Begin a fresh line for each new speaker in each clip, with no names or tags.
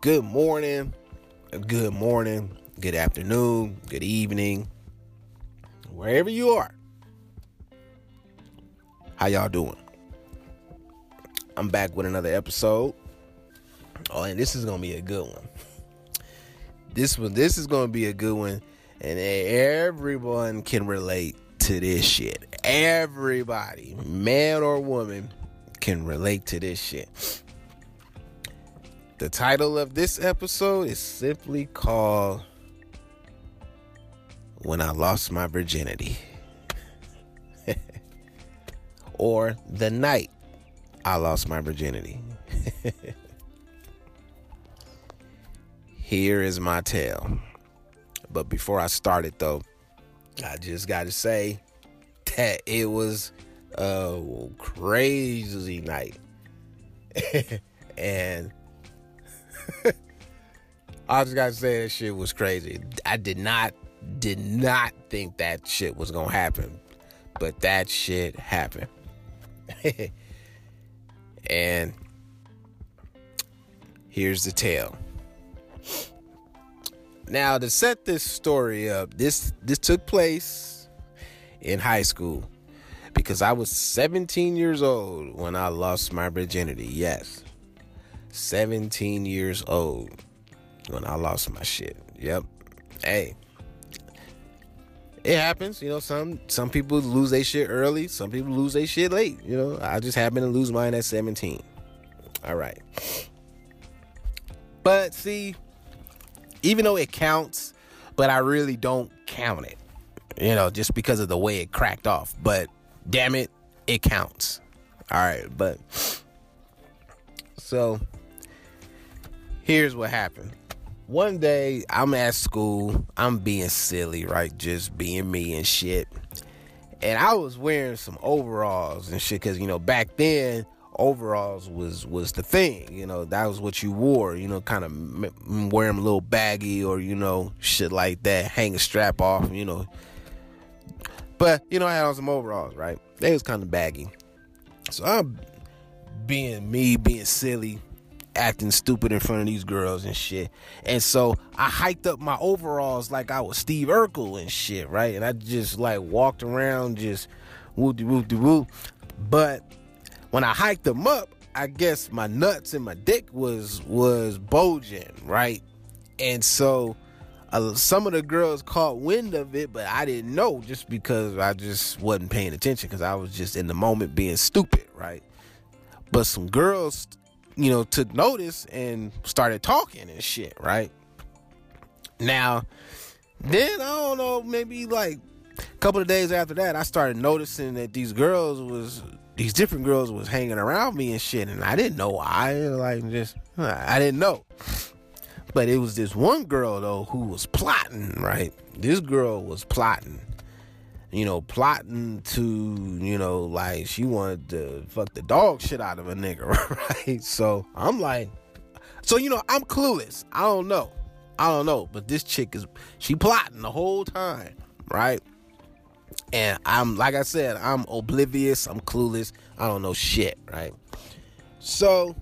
good morning, good morning, good afternoon, good evening, wherever you are. How y'all doing? I'm back with another episode. Oh, and this is gonna be a good one. This one, this is gonna be a good one, and everyone can relate to this shit. Everybody, man or woman, can relate to this shit. The title of this episode is simply called When I Lost My Virginity. or The Night I Lost My Virginity. Here is my tale. But before I start it, though, I just got to say that it was a crazy night. and I just gotta say that shit was crazy. I did not did not think that shit was gonna happen. But that shit happened. and here's the tale. Now to set this story up, this this took place in high school because I was 17 years old when I lost my virginity. Yes. 17 years old when I lost my shit. Yep. Hey. It happens, you know, some some people lose their shit early, some people lose their shit late, you know. I just happened to lose mine at 17. All right. But see, even though it counts, but I really don't count it. You know, just because of the way it cracked off. But damn it, it counts. All right, but so here's what happened. One day I'm at school, I'm being silly, right? Just being me and shit. And I was wearing some overalls and shit cuz you know, back then overalls was was the thing, you know, that was what you wore, you know, kind of wear them a little baggy or you know, shit like that, hang a strap off, you know. But, you know, I had on some overalls, right? They was kind of baggy. So I'm being me, being silly, acting stupid in front of these girls and shit. And so I hiked up my overalls like I was Steve Urkel and shit, right? And I just like walked around just whoop de whoop de whoop. But when I hiked them up, I guess my nuts and my dick was was bulging, right? And so uh, some of the girls caught wind of it, but I didn't know just because I just wasn't paying attention because I was just in the moment being stupid, right? But some girls you know, took notice and started talking and shit, right? Now, then I don't know, maybe like a couple of days after that, I started noticing that these girls was these different girls was hanging around me and shit, and I didn't know why. Like just I didn't know. But it was this one girl though who was plotting, right? This girl was plotting you know, plotting to, you know, like she wanted to fuck the dog shit out of a nigga, right? So I'm like, so you know, I'm clueless. I don't know. I don't know. But this chick is she plotting the whole time, right? And I'm like I said, I'm oblivious, I'm clueless, I don't know shit, right? So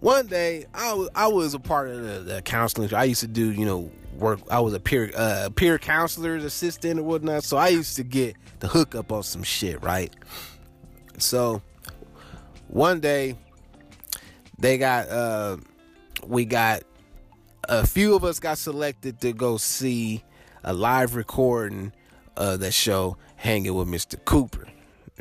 one day I was I was a part of the, the counseling. I used to do, you know, work. I was a peer uh, peer counselor's assistant or whatnot. So I used to get the hookup on some shit, right? So one day they got uh we got a few of us got selected to go see a live recording of that show hanging with Mr. Cooper.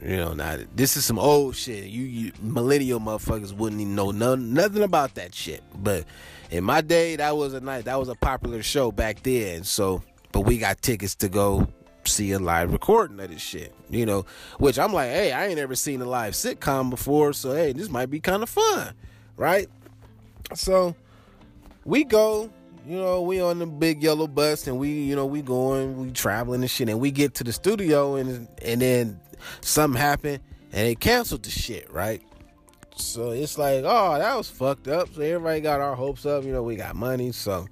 You know, now this is some old shit. You, you millennial motherfuckers wouldn't even know none, nothing about that shit. But in my day, that was a night. That was a popular show back then. So, but we got tickets to go see a live recording of this shit. You know, which I'm like, hey, I ain't ever seen a live sitcom before, so hey, this might be kind of fun, right? So we go. You know, we on the big yellow bus and we, you know, we going, we traveling and shit, and we get to the studio and and then something happened and they canceled the shit, right? So it's like, oh, that was fucked up. So everybody got our hopes up. You know, we got money. So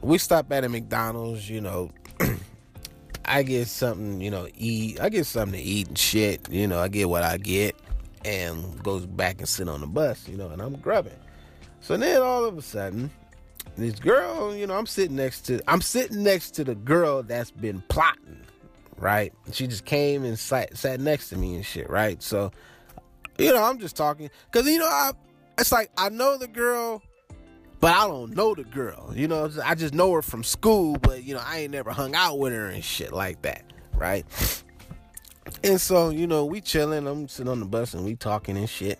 we stop at a McDonald's, you know. I get something, you know, eat. I get something to eat and shit. You know, I get what I get and goes back and sit on the bus, you know, and I'm grubbing. So then all of a sudden, this girl, you know, I'm sitting next to I'm sitting next to the girl that's been plotting, right? She just came and sat sat next to me and shit, right? So, you know, I'm just talking because you know, I it's like I know the girl, but I don't know the girl. You know, I just know her from school, but you know, I ain't never hung out with her and shit like that, right? And so, you know, we chilling. I'm sitting on the bus and we talking and shit.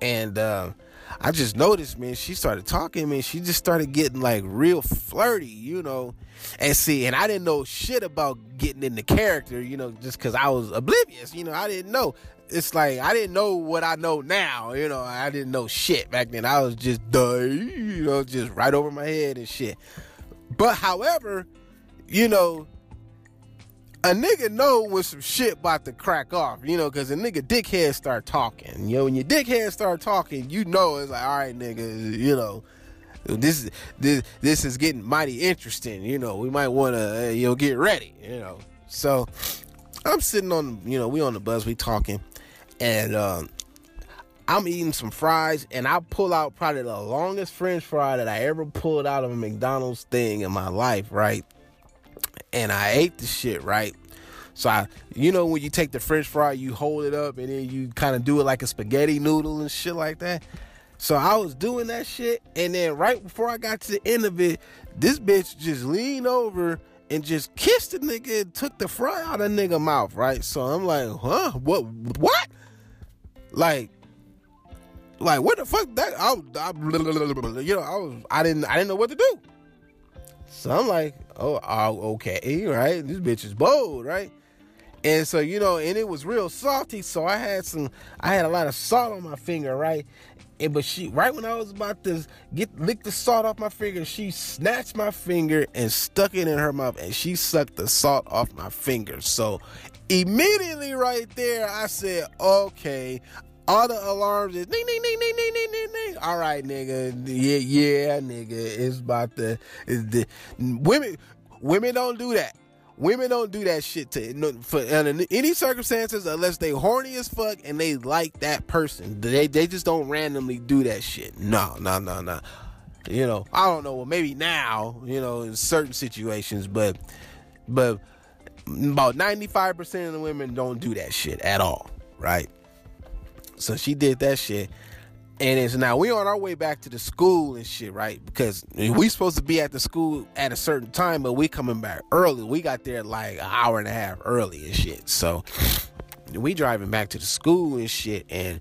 And uh, I just noticed, man, she started talking, man. She just started getting like real flirty, you know. And see, and I didn't know shit about getting in the character, you know, just because I was oblivious, you know. I didn't know. It's like I didn't know what I know now, you know. I didn't know shit back then. I was just you know, just right over my head and shit. But however, you know, a nigga know when some shit about to crack off, you know, because a nigga dickhead start talking. You know, when your dickhead start talking, you know it's like, all right, nigga, you know, this this this is getting mighty interesting. You know, we might want to, uh, you know, get ready. You know, so I'm sitting on, you know, we on the bus, we talking, and um, I'm eating some fries, and I pull out probably the longest French fry that I ever pulled out of a McDonald's thing in my life, right? And I ate the shit, right? So I, you know, when you take the French fry, you hold it up and then you kind of do it like a spaghetti noodle and shit like that. So I was doing that shit, and then right before I got to the end of it, this bitch just leaned over and just kissed the nigga and took the fry out of nigga mouth, right? So I'm like, huh? What? What? Like, like what the fuck? That I, I you know, I was, I didn't, I didn't know what to do. So I'm like, oh, oh, okay, right? This bitch is bold, right? And so, you know, and it was real salty. So I had some, I had a lot of salt on my finger, right? And but she, right when I was about to get lick the salt off my finger, she snatched my finger and stuck it in her mouth, and she sucked the salt off my finger. So immediately, right there, I said, okay, all the alarms is ding ding ding ding ding ding ding ding. All right, nigga. Yeah, yeah, nigga. It's about the, it's the women. Women don't do that. Women don't do that shit to for in any circumstances unless they horny as fuck and they like that person. They they just don't randomly do that shit. No, no, no, no. You know, I don't know. Well, maybe now, you know, in certain situations, but but about ninety five percent of the women don't do that shit at all, right? So she did that shit. And it's now we on our way back to the school and shit, right? Because we supposed to be at the school at a certain time, but we coming back early. We got there like an hour and a half early and shit. So we driving back to the school and shit, and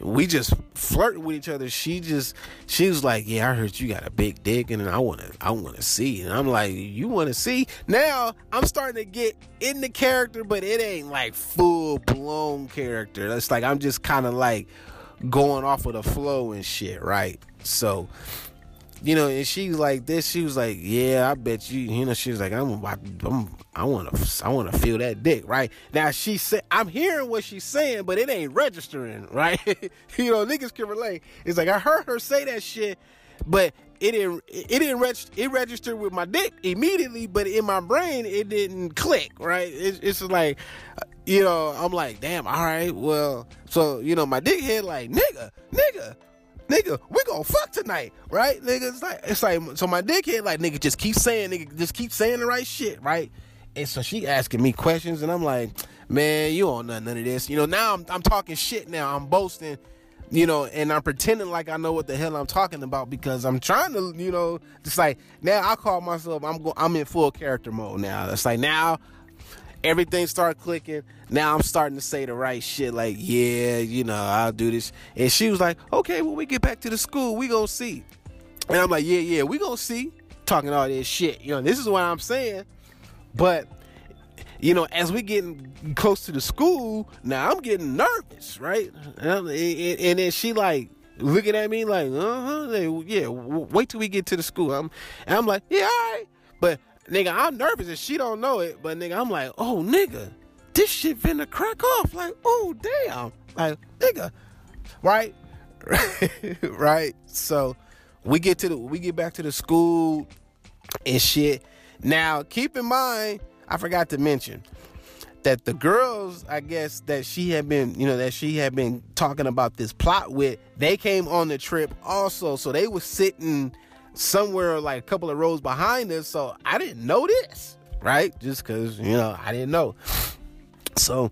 we just flirting with each other. She just she was like, "Yeah, I heard you got a big dick, and I want to I want to see." And I'm like, "You want to see?" Now I'm starting to get in the character, but it ain't like full blown character. It's like I'm just kind of like going off of the flow and shit, right? So you know, and she's like this. She was like, "Yeah, I bet you." You know, she was like, "I'm I'm, I want to, I want to feel that dick." Right now, she said, "I'm hearing what she's saying, but it ain't registering." Right? you know, niggas can relate. It's like I heard her say that shit, but it didn't, it didn't register. It registered with my dick immediately, but in my brain, it didn't click. Right? It's, it's like, you know, I'm like, damn. All right, well, so you know, my dick head like, nigga, nigga nigga, we gonna fuck tonight, right? Nigga, it's like it's like so my dickhead like nigga just keep saying nigga just keep saying the right shit, right? And so she asking me questions and I'm like, man, you don't know none of this. You know, now I'm I'm talking shit now. I'm boasting, you know, and I'm pretending like I know what the hell I'm talking about because I'm trying to, you know, just like now I call myself I'm go, I'm in full character mode now. It's like now everything started clicking. Now I'm starting to say the right shit, like, yeah, you know, I'll do this. And she was like, okay, when we get back to the school, we gonna see. And I'm like, yeah, yeah, we gonna see. Talking all this shit. You know, this is what I'm saying. But you know, as we getting close to the school, now I'm getting nervous, right? And, and then she like looking at me like, uh huh, yeah. Wait till we get to the school. I'm, and I'm like, yeah, all right. But nigga, I'm nervous and she don't know it, but nigga, I'm like, oh nigga, this shit finna crack off. Like, oh damn. Like, nigga. Right? right? So we get to the we get back to the school and shit. Now, keep in mind, I forgot to mention, that the girls, I guess, that she had been, you know, that she had been talking about this plot with, they came on the trip also. So they were sitting somewhere like a couple of rows behind us. So I didn't know this, right? Just because, you know, I didn't know. So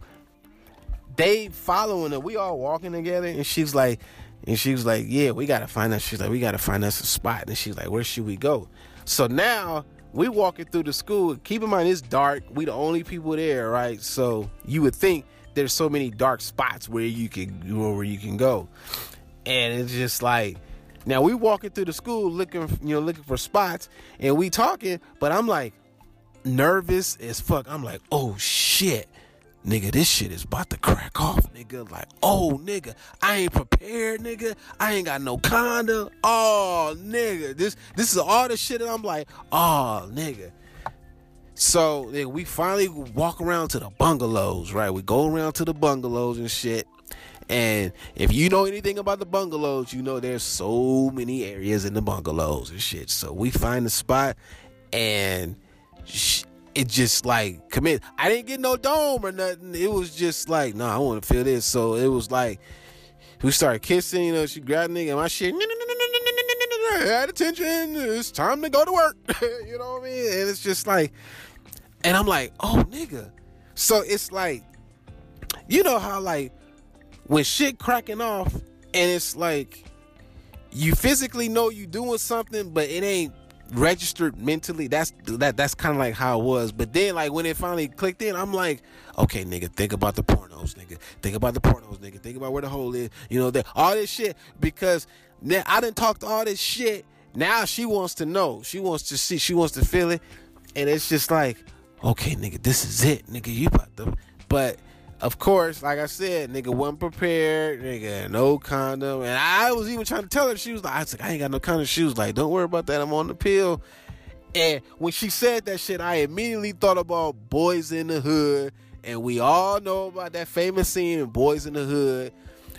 they following her. We all walking together, and she's like, and she was like, "Yeah, we gotta find us." She's like, "We gotta find us a spot." And she's like, "Where should we go?" So now we walking through the school. Keep in mind, it's dark. We the only people there, right? So you would think there's so many dark spots where you can where you can go, and it's just like. Now we walking through the school looking, you know, looking for spots, and we talking, but I'm like nervous as fuck. I'm like, oh shit, nigga, this shit is about to crack off, nigga. Like, oh, nigga, I ain't prepared, nigga. I ain't got no condom. Oh, nigga, this this is all the shit that I'm like, oh, nigga. So then we finally walk around to the bungalows, right? We go around to the bungalows and shit. And if you know anything about the bungalows, you know there's so many areas in the bungalows and shit. So we find the spot and it just like commit. I didn't get no dome or nothing. It was just like, no, nah, I want to feel this. So it was like we started kissing. You know, she grabbed me and my shit. Had attention. It's time to go to work. you know what I mean? And it's just like, and I'm like, oh nigga. So it's like, you know how like when shit cracking off and it's like you physically know you doing something, but it ain't registered mentally. That's that that's kind of like how it was. But then like when it finally clicked in, I'm like, okay, nigga, think about the pornos, nigga. Think about the pornos, nigga. Think about where the hole is. You know that all this shit because now I didn't talk to all this shit. Now she wants to know. She wants to see. She wants to feel it. And it's just like, okay, nigga, this is it, nigga. You about to. But of course, like I said, nigga wasn't prepared, nigga, no condom. And I was even trying to tell her, she was like, I was like, I ain't got no condom. She was like, don't worry about that, I'm on the pill. And when she said that shit, I immediately thought about Boys in the Hood. And we all know about that famous scene in Boys in the Hood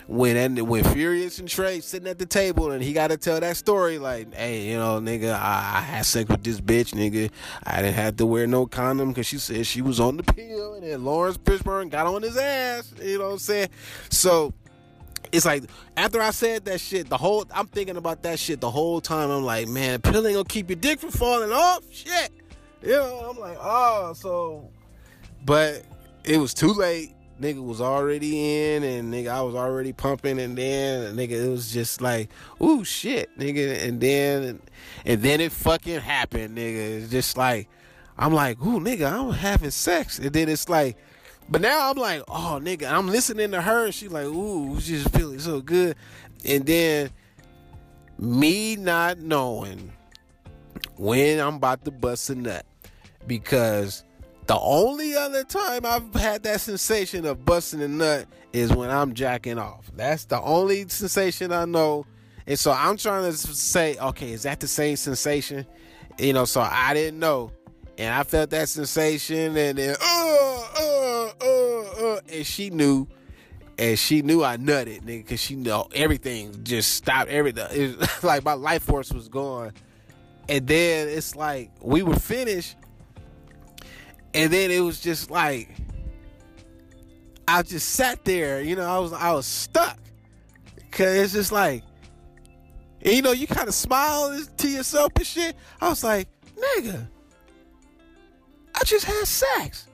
when when Furious and Tre sitting at the table and he got to tell that story like, hey, you know, nigga, I, I, had sex with this bitch, nigga. I didn't have to wear no condom because she said she was on the pill, and then Laurence Fishburne got on his ass. You know what I'm saying? So it's like after I said that shit, the whole I'm thinking about that shit the whole time. I'm like, man, pill ain't gonna keep your dick from falling off. Shit, you know. I'm like, oh, so, but it was too late nigga was already in and nigga I was already pumping and then nigga it was just like ooh shit nigga and then and then it fucking happened nigga. It's just like I'm like ooh nigga I'm having sex. And then it's like but now I'm like oh nigga I'm listening to her and she's like ooh she's feeling so good. And then me not knowing when I'm about to bust a nut because the only other time I've had that sensation of busting a nut is when I'm jacking off. That's the only sensation I know. And so I'm trying to say, okay, is that the same sensation? You know, so I didn't know. And I felt that sensation and then, uh, uh, uh, uh, and she knew. And she knew I nutted, nigga, because she know everything just stopped. Everything. Like my life force was gone. And then it's like we were finished and then it was just like I just sat there, you know, I was I was stuck. Cause it's just like and you know, you kind of smile to yourself and shit. I was like, nigga, I just had sex.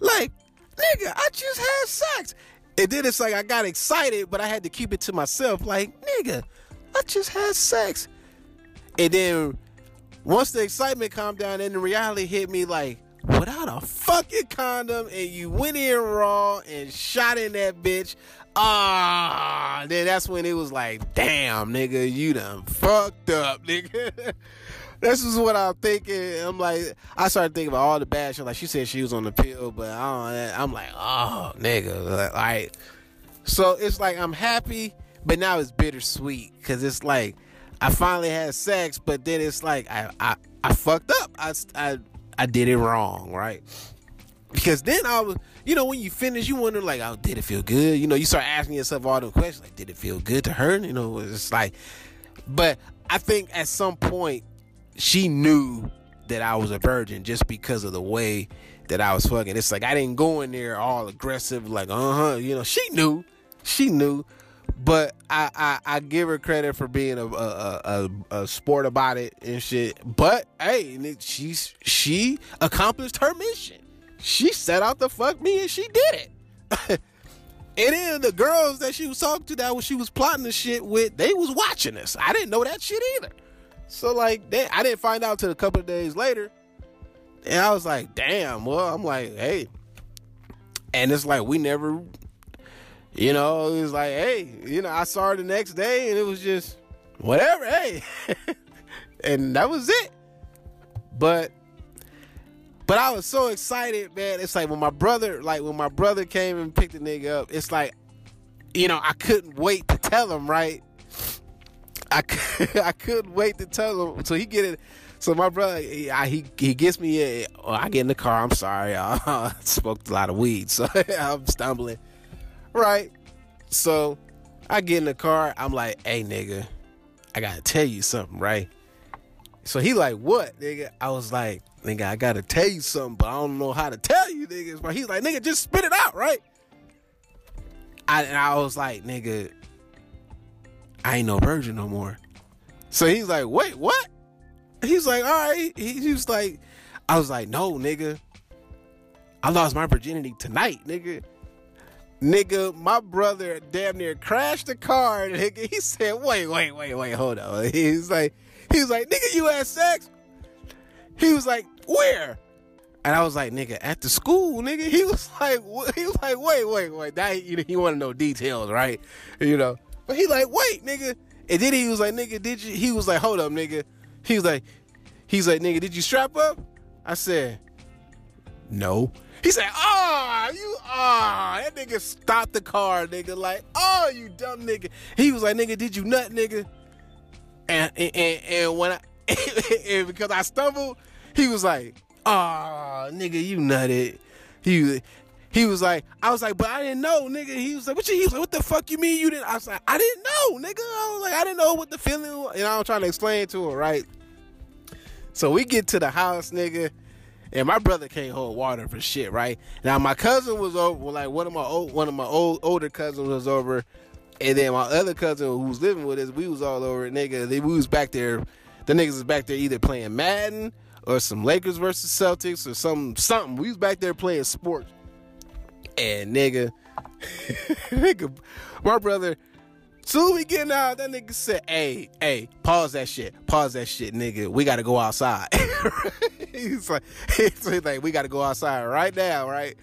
Like, nigga, I just had sex. And then it's like I got excited, but I had to keep it to myself. Like, nigga, I just had sex. And then once the excitement calmed down, and the reality hit me like, without a fucking condom and you went in raw and shot in that bitch. Ah, then that's when it was like, damn, nigga, you done fucked up, nigga. this is what I'm thinking. I'm like, I started thinking about all the bad shit. Like she said she was on the pill, but I don't. I'm like, oh, nigga, like, so it's like I'm happy, but now it's bittersweet because it's like I finally had sex, but then it's like I I, I fucked up. I I I did it wrong, right? Because then I was, you know, when you finish, you wonder like, oh, did it feel good? You know, you start asking yourself all the questions like, did it feel good to her? You know, it's like, but I think at some point she knew that I was a virgin just because of the way that I was fucking. It's like I didn't go in there all aggressive, like uh huh. You know, she knew, she knew, but I, I I give her credit for being a a, a, a sport about it and shit. But hey, she's she accomplished her mission. She set out to fuck me and she did it. and then the girls that she was talking to that when she was plotting the shit with, they was watching us. I didn't know that shit either. So like, they, I didn't find out till a couple of days later. And I was like, damn, well, I'm like, hey. And it's like, we never, you know, it was like, hey, you know, I saw her the next day and it was just, whatever, hey. and that was it. But, but I was so excited, man. It's like when my brother, like when my brother came and picked the nigga up, it's like, you know, I couldn't wait to tell him, right? I, I couldn't wait to tell him. So he get it so my brother, he he, he gets me. A, oh, I get in the car. I'm sorry. I smoked a lot of weed, so I'm stumbling. Right. So I get in the car. I'm like, hey nigga, I gotta tell you something, right? So he like, what, nigga? I was like, nigga, I gotta tell you something, but I don't know how to tell you, niggas. But he's like, nigga, just spit it out, right? I, and I was like, nigga, I ain't no virgin no more. So he's like, wait, what? He's like, all right. He, he was like, I was like, no, nigga. I lost my virginity tonight, nigga. Nigga, my brother damn near crashed the car. Nigga, he said, wait, wait, wait, wait, hold on. He's like, he was like, nigga, you had sex? He was like, where? And I was like, nigga, at the school, nigga. He was like, he was like, wait, wait, wait. That you, you want to know details, right? You know. But he like, wait, nigga. And then he was like, nigga, did you? He was like, hold up, nigga. He was like, he's like, nigga, did you strap up? I said, no. He said, oh, you, oh, that nigga stopped the car, nigga. Like, oh, you dumb nigga. He was like, nigga, did you nut, nigga? And and, and, and when I, and because I stumbled, he was like, oh, nigga, you nutted. He he was like, I was like, but I didn't know, nigga. He was like, what you? He was like, what the fuck you mean you didn't? I was like, I didn't know, nigga. I was like, I didn't know what the feeling. Was. Know, I'm trying to explain to him, right? So we get to the house, nigga, and my brother can't hold water for shit, right? Now my cousin was over, like one of my old, one of my old older cousins was over, and then my other cousin who was living with us, we was all over, nigga. They, we was back there. The niggas was back there either playing Madden or some Lakers versus Celtics or some something. We was back there playing sports, and nigga, nigga, my brother Soon we getting out, that nigga said, hey, hey, pause that shit. Pause that shit, nigga. We gotta go outside. he's, like, he's like, we gotta go outside right now, right?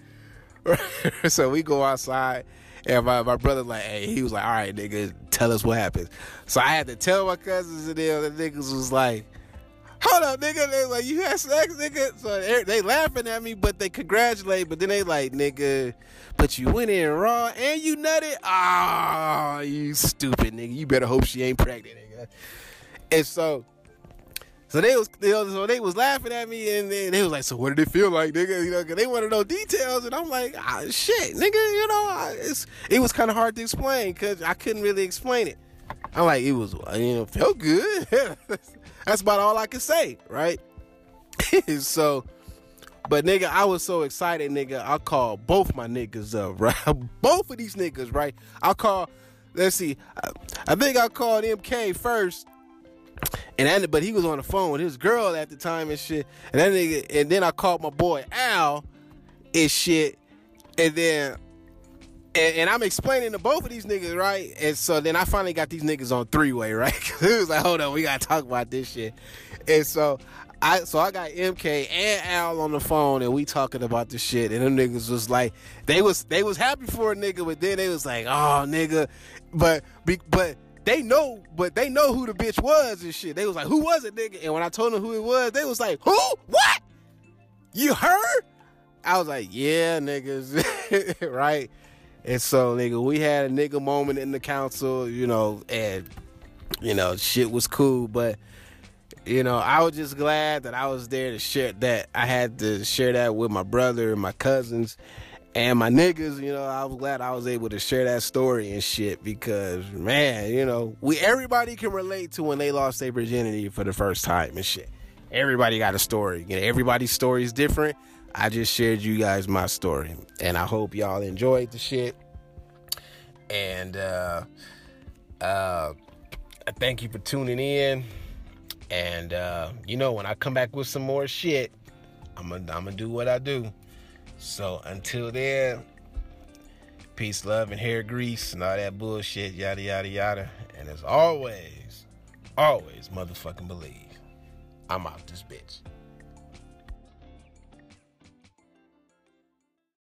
so we go outside. And my, my brother like, hey, he was like, all right, nigga, tell us what happened. So I had to tell my cousins and them, the niggas was like, hold up, nigga. They like, you had sex, nigga. So they, they laughing at me, but they congratulate. But then they like, nigga, but you went in raw and you nutted. Ah, oh, you stupid nigga. You better hope she ain't pregnant, nigga. And so, so they was, they so they was laughing at me, and they, they was like, "So what did it feel like, nigga?" You know, cause they want to know details, and I'm like, ah, "Shit, nigga, you know, it's it was kind of hard to explain because I couldn't really explain it." I'm like, it was, you know, felt good. That's about all I can say, right? so, but nigga, I was so excited, nigga. I called both my niggas up, right? both of these niggas, right? I call. Let's see. I, I think I called MK first, and but he was on the phone with his girl at the time and shit. And then nigga, and then I called my boy Al and shit. And then and, and, I'm explaining to both of these niggas, right? And so then I finally got these niggas on three way, right? it was like, hold on, we gotta talk about this shit. And so I so I got MK and Al on the phone and we talking about this shit and them niggas was like they was they was happy for a nigga but then they was like oh nigga but but they know but they know who the bitch was and shit. They was like who was it nigga? And when I told them who it was they was like who? What? You heard I was like yeah niggas. Right? And so, nigga, we had a nigga moment in the council, you know, and, you know, shit was cool. But, you know, I was just glad that I was there to share that. I had to share that with my brother and my cousins and my niggas. You know, I was glad I was able to share that story and shit because, man, you know, we everybody can relate to when they lost their virginity for the first time and shit. Everybody got a story. You know, everybody's story is different. I just shared you guys my story, and I hope y'all enjoyed the shit. And uh, uh, thank you for tuning in. And uh, you know, when I come back with some more shit, I'm gonna I'm gonna do what I do. So until then, peace, love, and hair grease and all that bullshit, yada yada yada. And as always, always motherfucking believe. I'm out this bitch.